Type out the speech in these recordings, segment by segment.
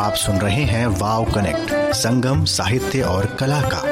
आप सुन रहे हैं वाव कनेक्ट, संगम, साहित्य और कला का।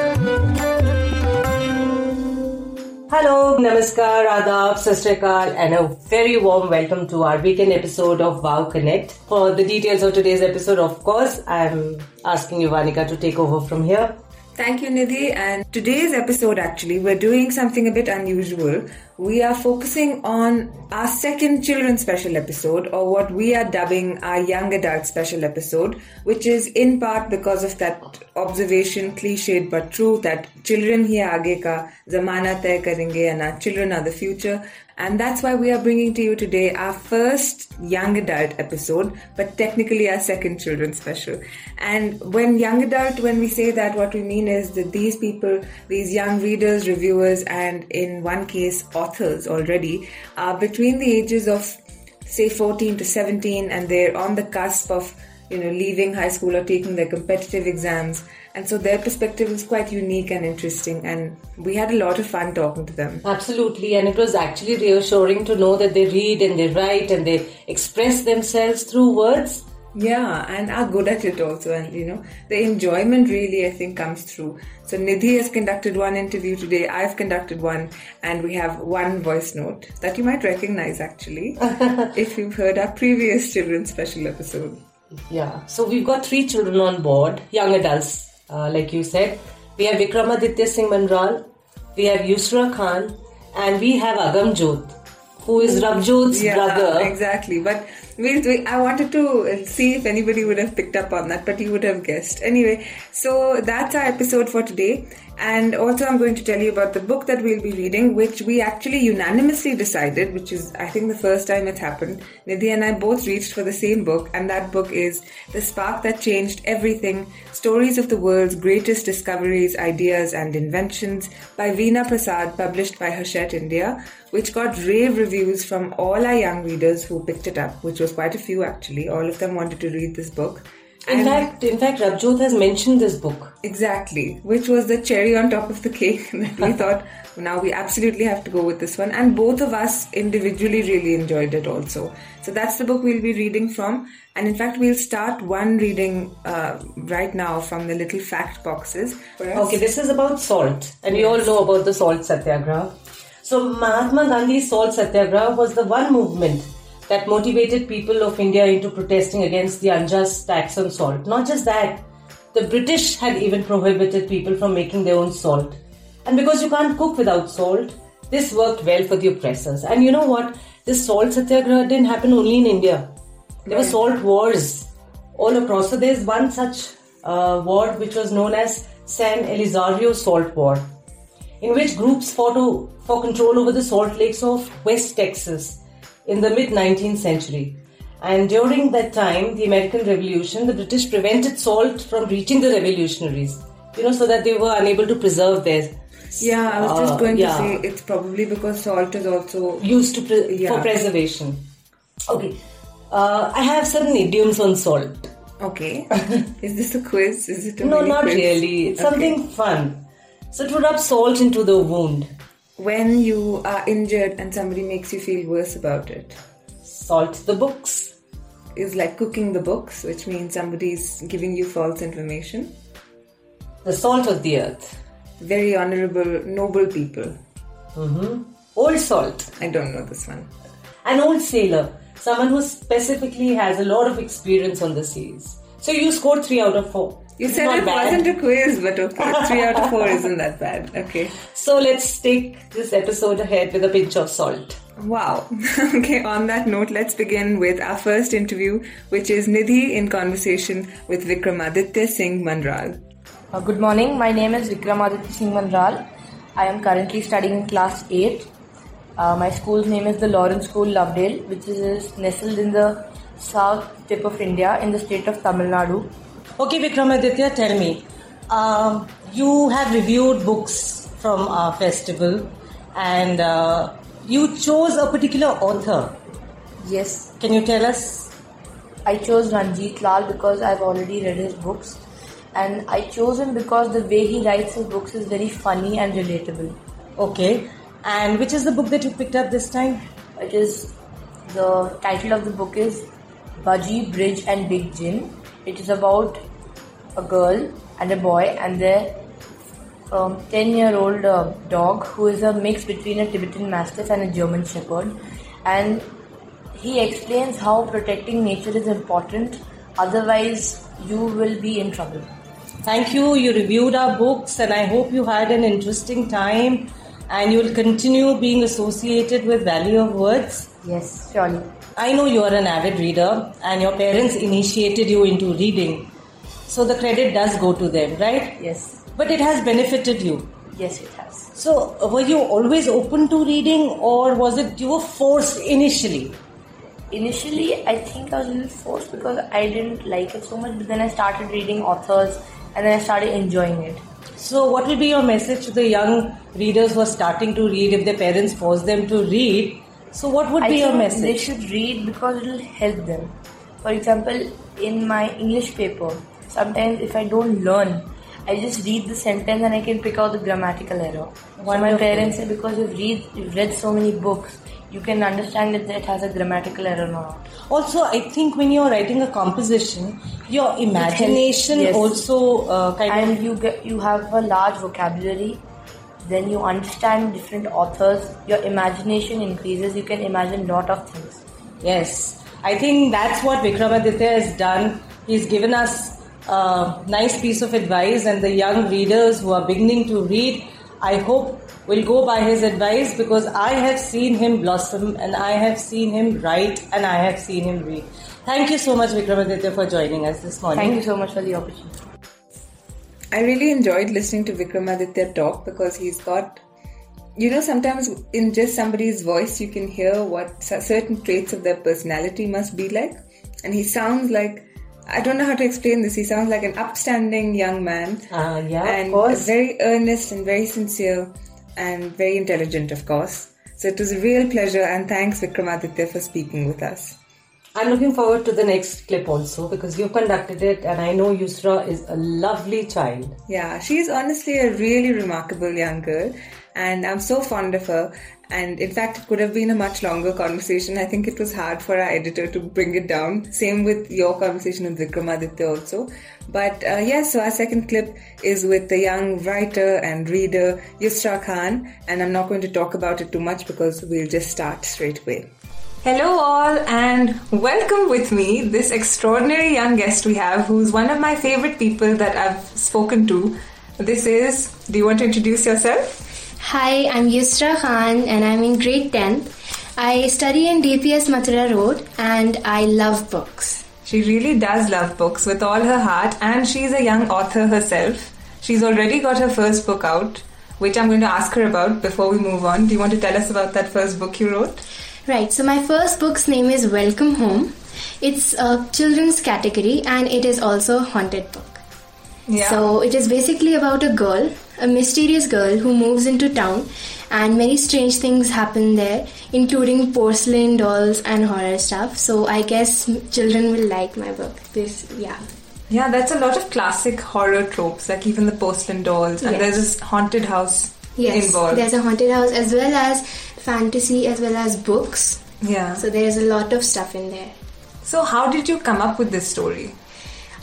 Hello, namaskar, adaab sasrikaal and a very warm welcome to our weekend episode of wow connect for the details of today's episode of course I am asking you Vanika to take over from here Thank you, Nidhi. And today's episode, actually, we're doing something a bit unusual. We are focusing on our second children's special episode, or what we are dubbing our young adult special episode, which is in part because of that observation, cliched but true, that children hi aage ka zamana tay karenge and our children are the future. And that's why we are bringing to you today our first young adult episode, but technically our second children's special. And when young adult, when we say that, what we mean is that these people, these young readers, reviewers, and in one case, authors already, are between the ages of say 14 to 17 and they're on the cusp of you know leaving high school or taking their competitive exams. And so their perspective was quite unique and interesting and we had a lot of fun talking to them. Absolutely, and it was actually reassuring to know that they read and they write and they express themselves through words. yeah and are good at it also and you know the enjoyment really i think comes through. So nidhi has conducted one interview today i've conducted one and we have one voice note that you might recognize actually if you've heard our previous children's special episode Yeah, so we've got three children on board, young adults, uh, like you said. We have Vikramaditya Singh Manral, we have Yusra Khan, and we have Agam Jot, who is Rabjot's brother. Exactly. But we, I wanted to uh, see if anybody would have picked up on that, but you would have guessed. Anyway, so that's our episode for today. And also, I'm going to tell you about the book that we'll be reading, which we actually unanimously decided, which is, I think, the first time it's happened. Nidhi and I both reached for the same book, and that book is The Spark That Changed Everything Stories of the World's Greatest Discoveries, Ideas, and Inventions by Veena Prasad, published by Hachette India, which got rave reviews from all our young readers who picked it up, which was quite a few actually. All of them wanted to read this book. In And- fact, in fact, Rabjot has mentioned this book. Exactly, which was the cherry on top of the cake that we thought now we absolutely have to go with this one. And both of us individually really enjoyed it also. So that's the book we'll be reading from. And in fact, we'll start one reading uh, right now from the little fact boxes. Okay, this is about salt, and we all know about the salt satyagraha. So, Mahatma Gandhi's salt satyagraha was the one movement that motivated people of India into protesting against the unjust tax on salt. Not just that, the British had even prohibited people from making their own salt. And because you can't cook without salt, this worked well for the oppressors. And you know what? This salt satyagraha didn't happen only in India. There were salt wars all across. So there's one such uh, war which was known as San Elizario Salt War, in which groups fought o- for control over the salt lakes of West Texas in the mid 19th century. And during that time, the American Revolution, the British prevented salt from reaching the revolutionaries, you know, so that they were unable to preserve their. Yeah, I was just uh, going yeah, to say it's probably because salt is also. used to pre- Yeah. for preservation. Okay, uh, I have certain idioms on salt. Okay. is this a quiz? Is it a No, not quiz? really. It's Okay. something fun. So to rub salt into the wound, When you are injured and somebody makes you feel worse about it. salt the books. is like cooking the books, which means somebody's giving you false information. The salt of the earth. Very honorable, noble people. Mm-hmm. Old salt. I don't know this one. An old sailor. Someone who specifically has a lot of experience on the seas. So you scored 3 out of 4. You It's said not it bad. wasn't a quiz, but okay. Three out of four isn't that bad. Okay. So let's take this episode ahead with a pinch of salt. Wow. okay, on that note, let's begin with our first interview, which is Nidhi in conversation with Vikramaditya Singh Manral. Uh, good morning. My name is Vikramaditya Singh Manral. I am currently studying in class 8. Uh, my school's name is the Lawrence School, Lovedale, which is nestled in the south tip of India in the state of Tamil Nadu. Okay, Vikramaditya, tell me. Um, you have reviewed books from our festival and uh, you chose a particular author. Yes, Can you tell us? I chose Ranjit Lal because I've already read his books. And I chose him because the way he writes his books is very funny and relatable. Okay. And which is the book that you picked up this time? It is the title of the book is Budgie, Bridge and Big Jin. It is about a girl and a boy and their um, 10 year old uh, dog who is a mix between a Tibetan Mastiff and a German Shepherd. And he explains how protecting nature is important, otherwise, you will be in trouble. Thank you. You reviewed our books, and I hope you had an interesting time and you will continue being associated with Valley of Words. Yes, surely. I know you are an avid reader, and your parents initiated you into reading. So the credit does go to them, right? Yes. But it has benefited you. Yes, it has. So, were you always open to reading, or was it you were forced initially? Initially, I think I was a little forced because I didn't like it so much, but then I started reading authors and then I started enjoying it. So, what will be your message to the young readers who are starting to read if their parents force them to read? So, what would I be your message? They should read because it will help them. For example, in my English paper, sometimes if I don't learn, I just read the sentence and I can pick out the grammatical error. So my parents say because you've read you've read so many books, you can understand that it has a grammatical error or not. Also, I think when you're writing a composition, your imagination Yes. also uh, kind of And you get you have a large vocabulary. Then you understand different authors. Your imagination increases. You can imagine lot of things. Yes, I think that's what Vikramaditya has done. He's given us a nice piece of advice, and the young readers who are beginning to read, I hope, will go by his advice because I have seen him blossom and I have seen him write and I have seen him read. Thank you so much, Vikramaditya, for joining us this morning. Thank you so much for the opportunity. I really enjoyed listening to Vikramaditya talk because he's got, you know, sometimes in just somebody's voice you can hear what certain traits of their personality must be like. And he sounds like, I don't know how to explain this, he sounds like an upstanding young man. Ah, yeah, of and course. very earnest and very sincere and very intelligent, of course. So it was a real pleasure and thanks Vikramaditya for speaking with us. I'm looking forward to the next clip also because you conducted it, and I know Yusra is a lovely child. Yeah, she's honestly a really remarkable young girl, and I'm so fond of her. And in fact, it could have been a much longer conversation. I think it was hard for our editor to bring it down. Same with your conversation with Vikramaditya also. But uh, yes, so our second clip is with the young writer and reader Yusra Khan, and I'm not going to talk about it too much because we'll just start straight away. Hello, all, and welcome with me this extraordinary young guest we have, who's one of my favorite people that I've spoken to. This is, do you want to introduce yourself? Hi, I'm Yusra Khan and I'm in grade 10th. I study in DPS Mathura Road and I love books. She really does love books with all her heart, and she's a young author herself. She's already got her first book out, which I'm going to ask her about before we move on. Do you want to tell us about that first book you wrote? Right, so my first book's name is Welcome Home. It's a children's category and it is also a haunted book. Yeah. So it is basically about a girl, a mysterious girl who moves into town and many strange things happen there, including porcelain dolls and horror stuff. So I guess children will like my book. This, yeah. Yeah, that's a lot of classic horror tropes, like even the porcelain dolls, and Yes. there's this haunted house Yes, involved. there's a haunted house as well as fantasy as well as books. yeah. So there's a lot of stuff in there. So, how did you come up with this story?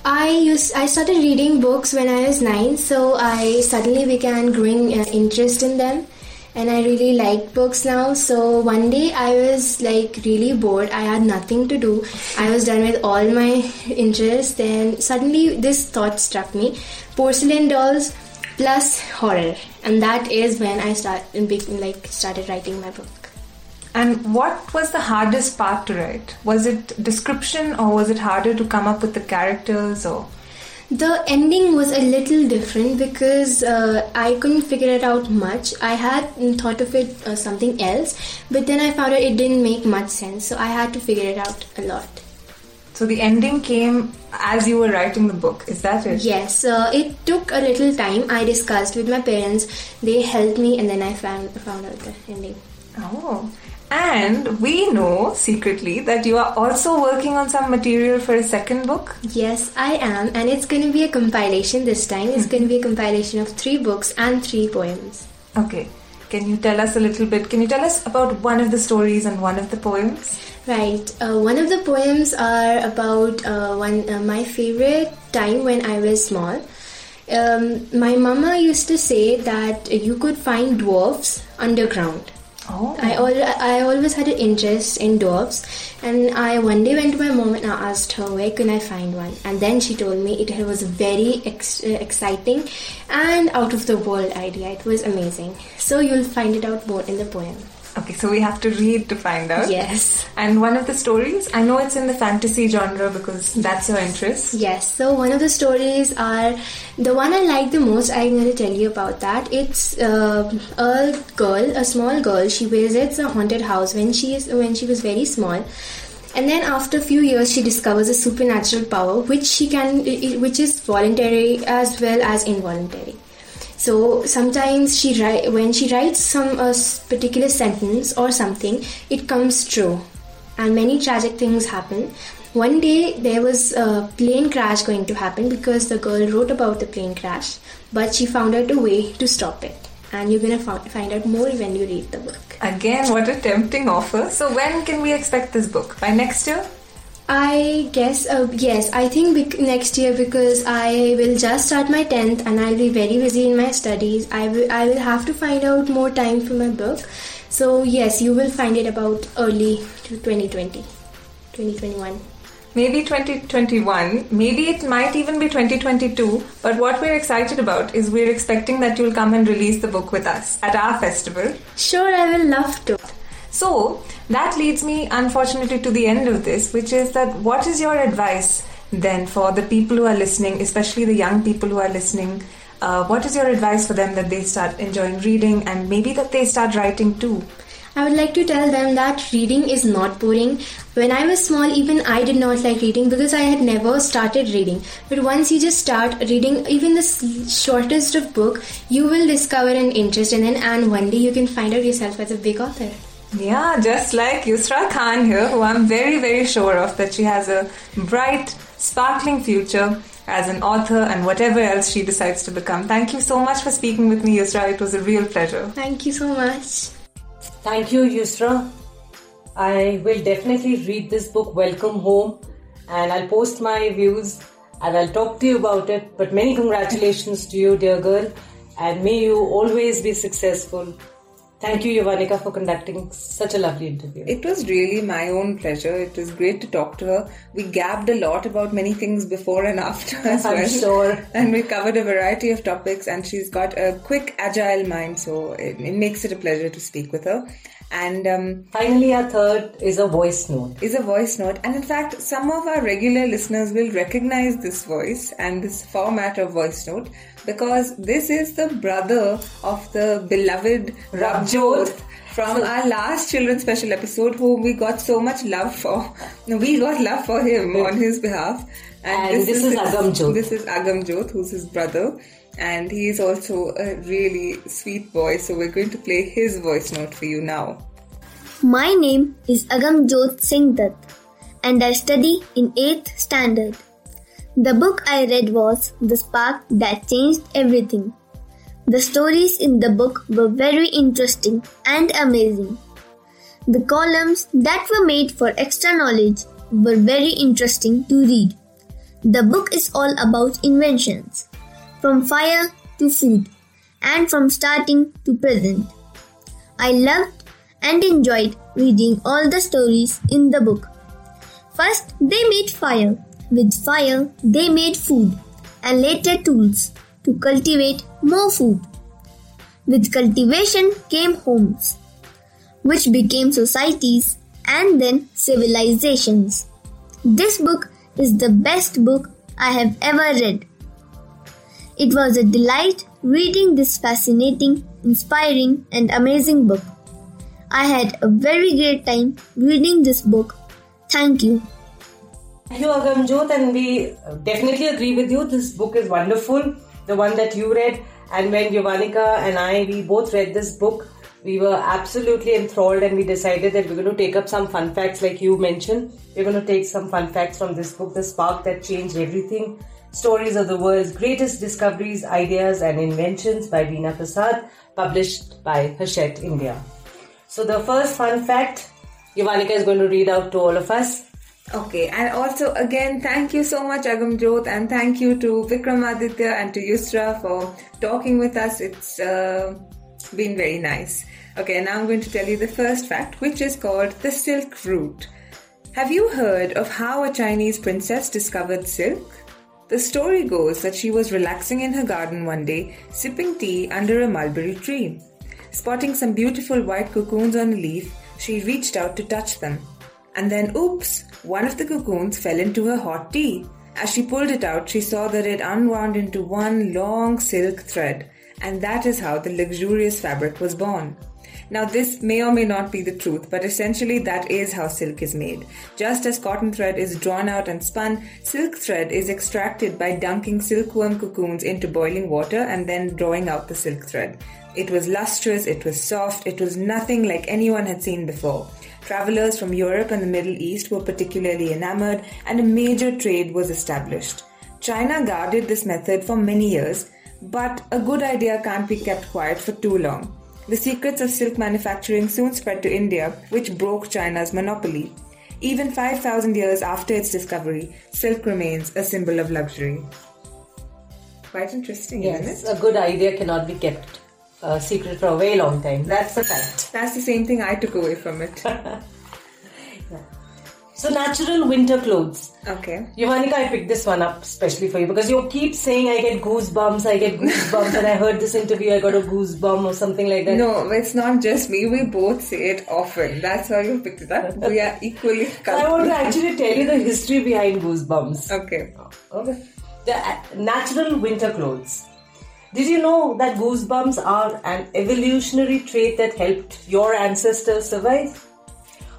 I used I started reading books when I was nine, so I suddenly began growing uh, interest in them, and I really like books now. So one day I was like really bored. I had nothing to do. I was done with all my interests. Then suddenly this thought struck me: porcelain dolls plus horror, and that is when I start like started writing my book. And what was the hardest part to write? Was it description, or was it harder to come up with the characters, or? The ending was a little different because uh, I couldn't figure it out much. I had thought of it uh, something else, but then I found out it didn't make much sense, so I had to figure it out a lot. So the ending came as you were writing the book. Is that it? Yes, uh, it took a little time. I discussed with my parents, they helped me, and then I found, found out the ending. Oh. And we know secretly that you are also working on some material for a second book. Yes, I am, and it's going to be a compilation this time. It's going to be a compilation of three books and three poems. Okay. Can you tell us a little bit? Can you tell us about one of the stories and one of the poems? Right. Uh, one of the poems are about uh, one uh, my favorite time when I was small. Um, my mama used to say that you could find dwarfs underground. Oh. I, al- I always had an interest in dwarfs, and I one day went to my mom and I asked her where can I find one, and then she told me it was a very ex- exciting and out of the world idea. It was amazing. So you'll find it out more in the poem. Okay, so we have to read to find out. Yes. And one of the stories, I know it's in the fantasy genre because that's your interest. Yes, so one of the stories are the one I like the most. I'm going to tell you about that. It's uh, a girl, a small girl. She visits a haunted house when she is when she was very small, and then after a few years, she discovers a supernatural power which she can, which is voluntary as well as involuntary. So sometimes she write when she writes some a particular sentence or something, it comes true, and many tragic things happen. One day there was a plane crash going to happen because the girl wrote about the plane crash, but she found out a way to stop it. And you're gonna find out more when you read the book. Again, what a tempting offer. So, when can we expect this book? By next year? I guess, uh, yes, I think next year because I will just start my 10th and I'll be very busy in my studies. I will, I will have to find out more time for my book. So, yes, you will find it about early to 2020, 2021. Maybe 2021, maybe it might even be 2022. But what we're excited about is we're expecting that you'll come and release the book with us at our festival. Sure, I will love to. So that leads me, unfortunately, to the end of this, which is that what is your advice then for the people who are listening, especially the young people who are listening? Uh, what is your advice for them that they start enjoying reading and maybe that they start writing too? I would like to tell them that reading is not boring. When I was small, even I did not like reading because I had never started reading. But once you just start reading even the shortest of book, you will discover an interest in it, and one day you can find out yourself as a big author. Yeah, just like Yusra Khan here, who I'm very, very sure of that she has a bright, sparkling future as an author and whatever else she decides to become. Thank you so much for speaking with me, Yusra. It was a real pleasure. Thank you so much. Thank you, Yusra. I will definitely read this book, Welcome Home, and I'll post my views and I'll talk to you about it. But many congratulations to you, dear girl, and may you always be successful. Thank you, Yuvanika, for conducting such a lovely interview. It was really my own pleasure. It was great to talk to her. We gabbed a lot about many things before and after as I'm well. sure. And we covered a variety of topics, and she's got a quick, agile mind, so it, it makes it a pleasure to speak with her. And um, Finally, our third is a voice note. is a voice note. And in fact, some of our regular listeners will recognize this voice and this format of voice note because this is the brother of the beloved Rabjot from our last children's special episode, whom we got so much love for. We got love for him on his behalf. And this is his- Agam Jot. This is Agam Jot, who's his brother. And he is also a really sweet boy, so we're going to play his voice note for you now. My name is Agam Jot Singh Dutt and I study in 8th standard. The book I read was The Spark That Changed Everything. The stories in the book were very interesting and amazing. The columns that were made for extra knowledge were very interesting to read. The book is all about inventions, from fire to food, and from starting to present. I loved and enjoyed reading all the stories in the book. First, they made fire. With fire, they made food and later tools to cultivate more food. With cultivation came homes, which became societies and then civilizations. This book is the best book I have ever read. It was a delight reading this fascinating, inspiring, and amazing book. I had a very great time reading this book. Thank you. Thank you, Agamjot, and we uh, definitely agree with you. This book is wonderful, the one that you read. And when Yuvanika and I, we both read this book, we were absolutely enthralled and we decided that we're going to take up some fun facts like you mentioned. We're going to take some fun facts from this book, The Spark That Changed Everything. Stories of the world's greatest discoveries, ideas and inventions by Veena Prasad, published by Hachette India. So the first fun fact Yuvanika is going to read out to all of us. Okay, and also again, thank you so much, Agam Jot, and thank you to Vikramaditya and to Yusra for talking with us. It's uh, been very nice. Okay, now I'm going to tell you the first fact, which is called the Silk Route. Have you heard of how a Chinese princess discovered silk? The story goes that she was relaxing in her garden one day, sipping tea under a mulberry tree. Spotting some beautiful white cocoons on a leaf, she reached out to touch them. And then, oops, one of the cocoons fell into her hot tea. As she pulled it out, she saw that it unwound into one long silk thread, and that is how the luxurious fabric was born. Now, this may or may not be the truth, but essentially that is how silk is made. Just as cotton thread is drawn out and spun, silk thread is extracted by dunking silkworm cocoons into boiling water and then drawing out the silk thread. It was lustrous, it was soft, it was nothing like anyone had seen before. Travelers from Europe and the Middle East were particularly enamored, and a major trade was established. China guarded this method for many years, but a good idea can't be kept quiet for too long. The secrets of silk manufacturing soon spread to India, which broke China's monopoly. Even 5,000 years after its discovery, silk remains a symbol of luxury. Quite interesting, Yes, isn't it? a good idea cannot be kept uh, secret for a very long time. That's the fact. That's the same thing I took away from it. So, natural winter clothes. Okay. Yuvanika, I picked this one up especially for you because you keep saying I get goosebumps, I get goosebumps, and I heard this interview, I got a goosebump or something like that. No, it's not just me. We both say it often. That's why you picked it up. We are equally I want to actually tell you the history behind goosebumps. Okay. Okay. The uh, natural winter clothes. Did you know that goosebumps are an evolutionary trait that helped your ancestors survive?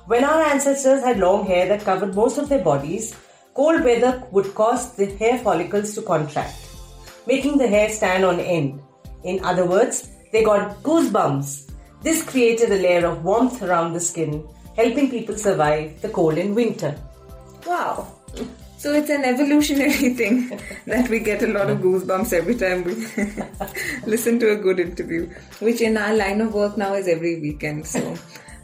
When our ancestors had long hair that covered most of their bodies, cold weather would cause the hair follicles to contract, making the hair stand on end. In other words, they got goosebumps. This created a layer of warmth around the skin, helping people survive the cold in winter. Wow. So it's an evolutionary thing that we get a lot of goosebumps every time we listen to a good interview, which in our line of work now is every weekend. So,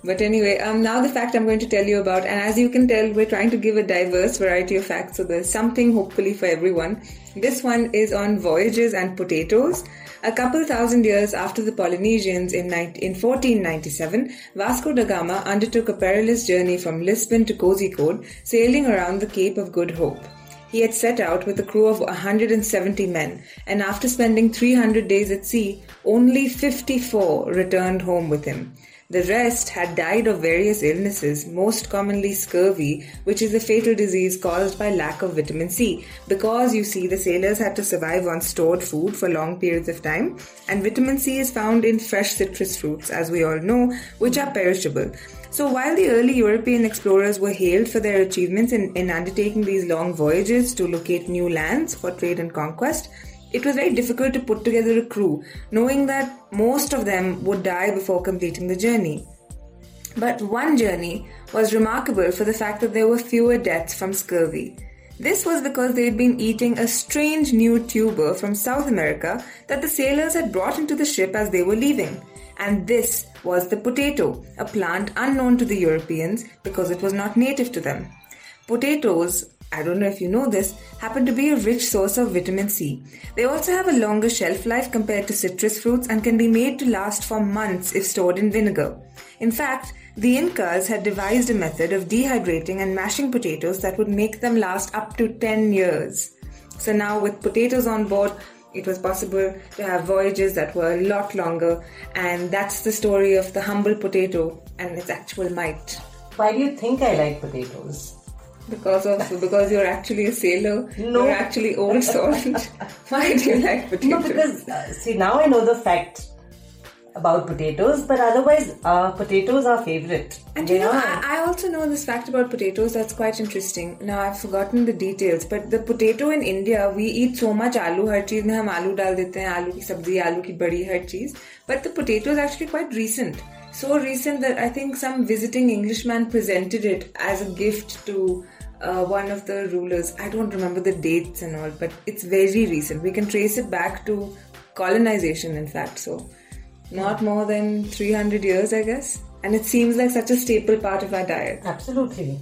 but anyway, um, now the fact I'm going to tell you about, and as you can tell, we're trying to give a diverse variety of facts, so there's something hopefully for everyone. This one is on voyages and potatoes. A couple thousand years after the Polynesians in, 19, in 1497, Vasco da Gama undertook a perilous journey from Lisbon to Kozhikode, sailing around the Cape of Good Hope. He had set out with a crew of 170 men, and after spending 300 days at sea, only 54 returned home with him. The rest had died of various illnesses, most commonly scurvy, which is a fatal disease caused by lack of vitamin C. Because you see, the sailors had to survive on stored food for long periods of time, and vitamin C is found in fresh citrus fruits, as we all know, which are perishable. So while the early European explorers were hailed for their achievements in, in undertaking these long voyages to locate new lands for trade and conquest, it was very difficult to put together a crew, knowing that most of them would die before completing the journey. But one journey was remarkable for the fact that there were fewer deaths from scurvy. This was because they had been eating a strange new tuber from South America that the sailors had brought into the ship as they were leaving. And this was the potato, a plant unknown to the Europeans because it was not native to them. Potatoes, I don't know if you know this, happen to be a rich source of vitamin C. They also have a longer shelf life compared to citrus fruits and can be made to last for months if stored in vinegar. In fact, the Incas had devised a method of dehydrating and mashing potatoes that would make them last up to 10 years. So now, with potatoes on board, it was possible to have voyages that were a lot longer, and that's the story of the humble potato and its actual might. Why do you think I like potatoes? Because of because you're actually a sailor, No. you're actually old salt. Why do you like potatoes? No, because uh, see now I know the fact about potatoes, but otherwise, uh, potatoes are favorite. And They you know, are. I, I also know this fact about potatoes that's quite interesting. Now I've forgotten the details, but the potato in India, we eat so much aloo, हर चीज में हम आलू डाल देते हैं, आलू की सब्जी, आलू की बड़ी, हर चीज. But the potato is actually quite recent. So recent that I think some visiting Englishman presented it as a gift to uh, one of the rulers. I don't remember the dates and all, but it's very recent. We can trace it back to colonization, in fact. So not more than 300 years, I guess. And it seems like such a staple part of our diet. Absolutely.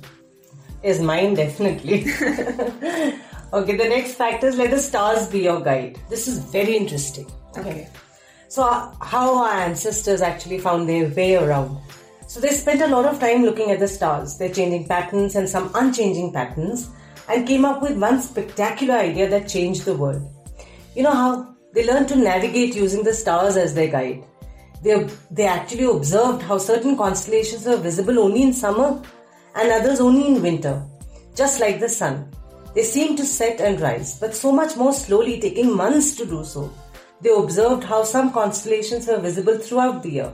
Is mine definitely. okay, the next fact is let the stars be your guide. This is very interesting. Okay. So, how our ancestors actually found their way around. So, they spent a lot of time looking at the stars, their changing patterns and some unchanging patterns, and came up with one spectacular idea that changed the world. You know how they learned to navigate using the stars as their guide. They, they actually observed how certain constellations were visible only in summer and others only in winter, just like the sun. They seemed to set and rise, but so much more slowly, taking months to do so. They observed how some constellations were visible throughout the year.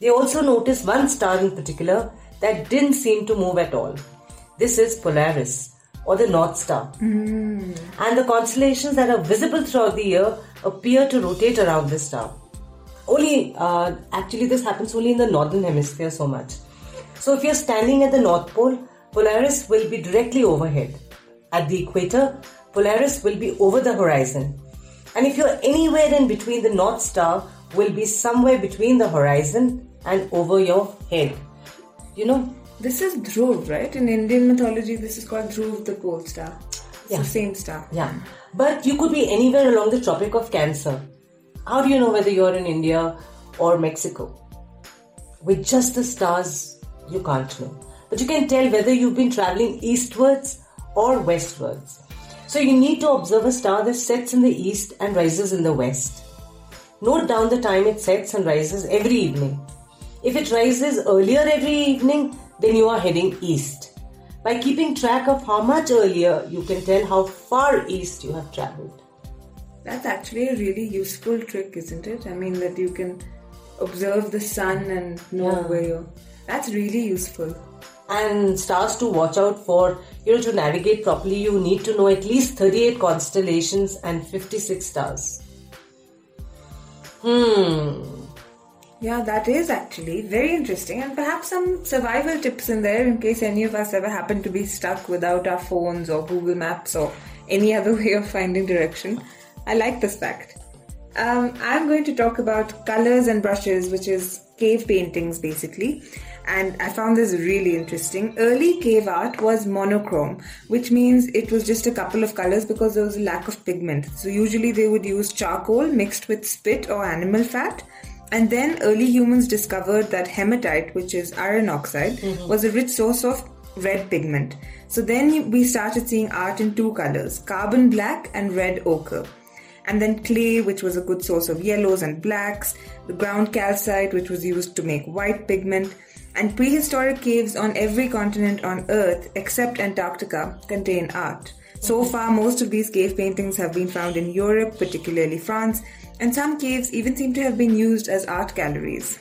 They also noticed one star in particular that didn't seem to move at all. This is Polaris, or the North Star. And the constellations that are visible throughout the year appear to rotate around this star. Only, uh, actually, this happens only in the northern hemisphere so much. So, if you're standing at the North Pole, Polaris will be directly overhead. At the equator, Polaris will be over the horizon. And if you're anywhere in between, the North Star will be somewhere between the horizon and over your head. You know, This is Dhruv, right? In Indian mythology, this is called Dhruv, the pole star. It's Yeah. the same star. Yeah, but you could be anywhere along the Tropic of Cancer. How do you know whether you're in India or Mexico? With just the stars, you can't know. But you can tell whether you've been traveling eastwards or westwards. So you need to observe a star that sets in the east and rises in the west. Note down the time it sets and rises every evening. If it rises earlier every evening, then you are heading east. By keeping track of how much earlier, you can tell how far east you have traveled. That's actually a really useful trick, isn't it? I mean, that you can observe the sun and know Yeah. where you're. That's really useful. And stars to watch out for, you know, to navigate properly, you need to know at least 38 constellations and 56 stars. Hmm. Yeah, that is actually very interesting, and perhaps some survival tips in there in case any of us ever happen to be stuck without our phones or Google Maps or any other way of finding direction. I like this fact. Um, I'm going to talk about colors and brushes, which is cave paintings basically. And I found this really interesting. Early cave art was monochrome, which means it was just a couple of colors because there was a lack of pigment. So usually they would use charcoal mixed with spit or animal fat. And then early humans discovered that hematite, which is iron oxide, mm-hmm. was a rich source of red pigment. So then we started seeing art in two colors carbon black and red ochre and then clay, which was a good source of yellows and blacks, the ground calcite, which was used to make white pigment, and prehistoric caves on every continent on Earth except Antarctica contain art. So far, most of these cave paintings have been found in Europe, particularly France, and some caves even seem to have been used as art galleries.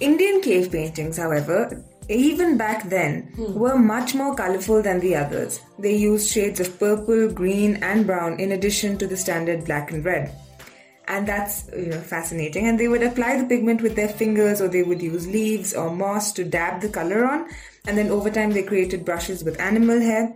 Indian cave paintings, however, even back then, hmm. were much more colorful than the others. They used shades of purple, green, and brown in addition to the standard black and red. And that's you know, fascinating. And they would apply the pigment with their fingers, or they would use leaves or moss to dab the color on. And then over time, they created brushes with animal hair.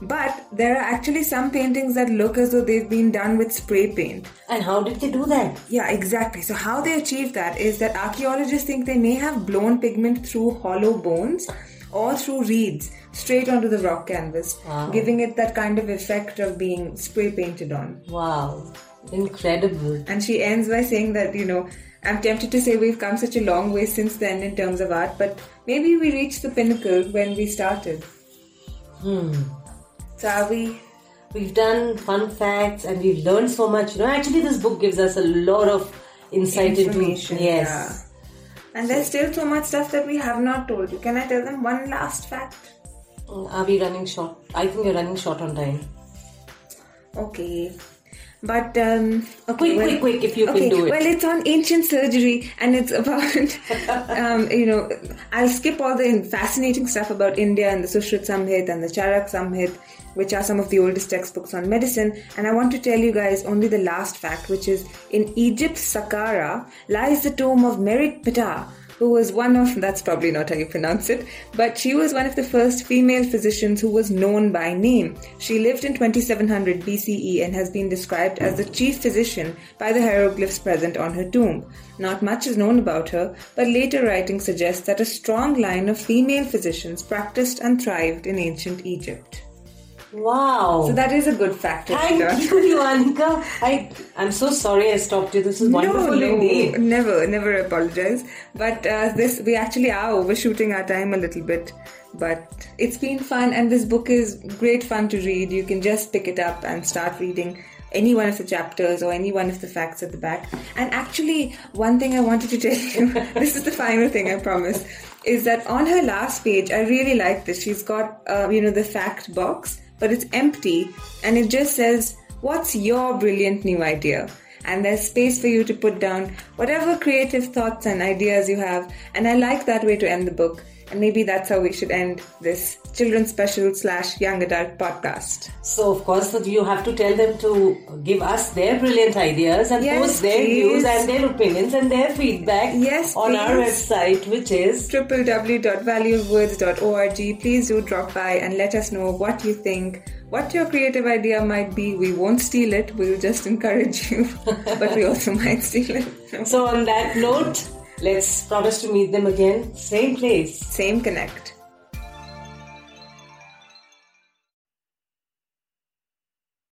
But there are actually some paintings that look as though they've been done with spray paint. And how did they do that? Yeah, exactly. So, how they achieved that is that archaeologists think they may have blown pigment through hollow bones or through reeds straight onto the rock canvas, giving it that kind of effect of being spray painted on. Wow, incredible. And she ends by saying that, you know, I'm tempted to say we've come such a long way since then in terms of art, but maybe we reached the pinnacle when we started. Hmm. So, are we We've done fun facts and we've learned so much. You know, actually, this book gives us a lot of insight information? into. Yes. yeah. And there's still so much stuff that we have not told you. Can I tell them one last fact? Are we running short? I think we're running short on time. Okay. But um okay, Quick, well- quick, quick, if you can do it. Well it's on ancient surgery and it's about um, you know, I'll skip all the fascinating stuff about India and the Sushruta Samhit and the Charak Samhit, which are some of the oldest textbooks on medicine, and I want to tell you guys only the last fact, which is in Egypt's Saqqara lies the tomb of Merit Ptah, who was one of, that's probably not how you pronounce it, but she was one of the first female physicians who was known by name. She lived in 2700 BCE and has been described as the chief physician by the hieroglyphs present on her tomb. Not much is known about her, but later writing suggests that a strong line of female physicians practiced and thrived in ancient Egypt. Wow. So that is a good fact. to Thank you, Anika. I, I'm so sorry I stopped you. This is wonderful no, no, indeed. never, never apologize. But uh, this, we actually are overshooting our time a little bit. But it's been fun, and this book is great fun to read. You can just pick it up and start reading any one of the chapters or any one of the facts at the back. And actually, one thing I wanted to tell you this is the final thing, I promise. Is that on her last page, I really like this. She's got, uh, you know, the fact box, but it's empty and it just says, What's your brilliant new idea? And there's space for you to put down whatever creative thoughts and ideas you have. And I like that way to end the book. And maybe that's how we should end this children's special slash young adult podcast. So, of course, you have to tell them to give us their brilliant ideas and Yes, post their please. views and their opinions and their feedback Yes, on our website, which is www.valleyofwords.org. Please do drop by and let us know what you think, what your creative idea might be. We won't steal it, we'll just encourage you, but we also might steal it. So, on that note, let's promise to meet them again, same place. Same connect.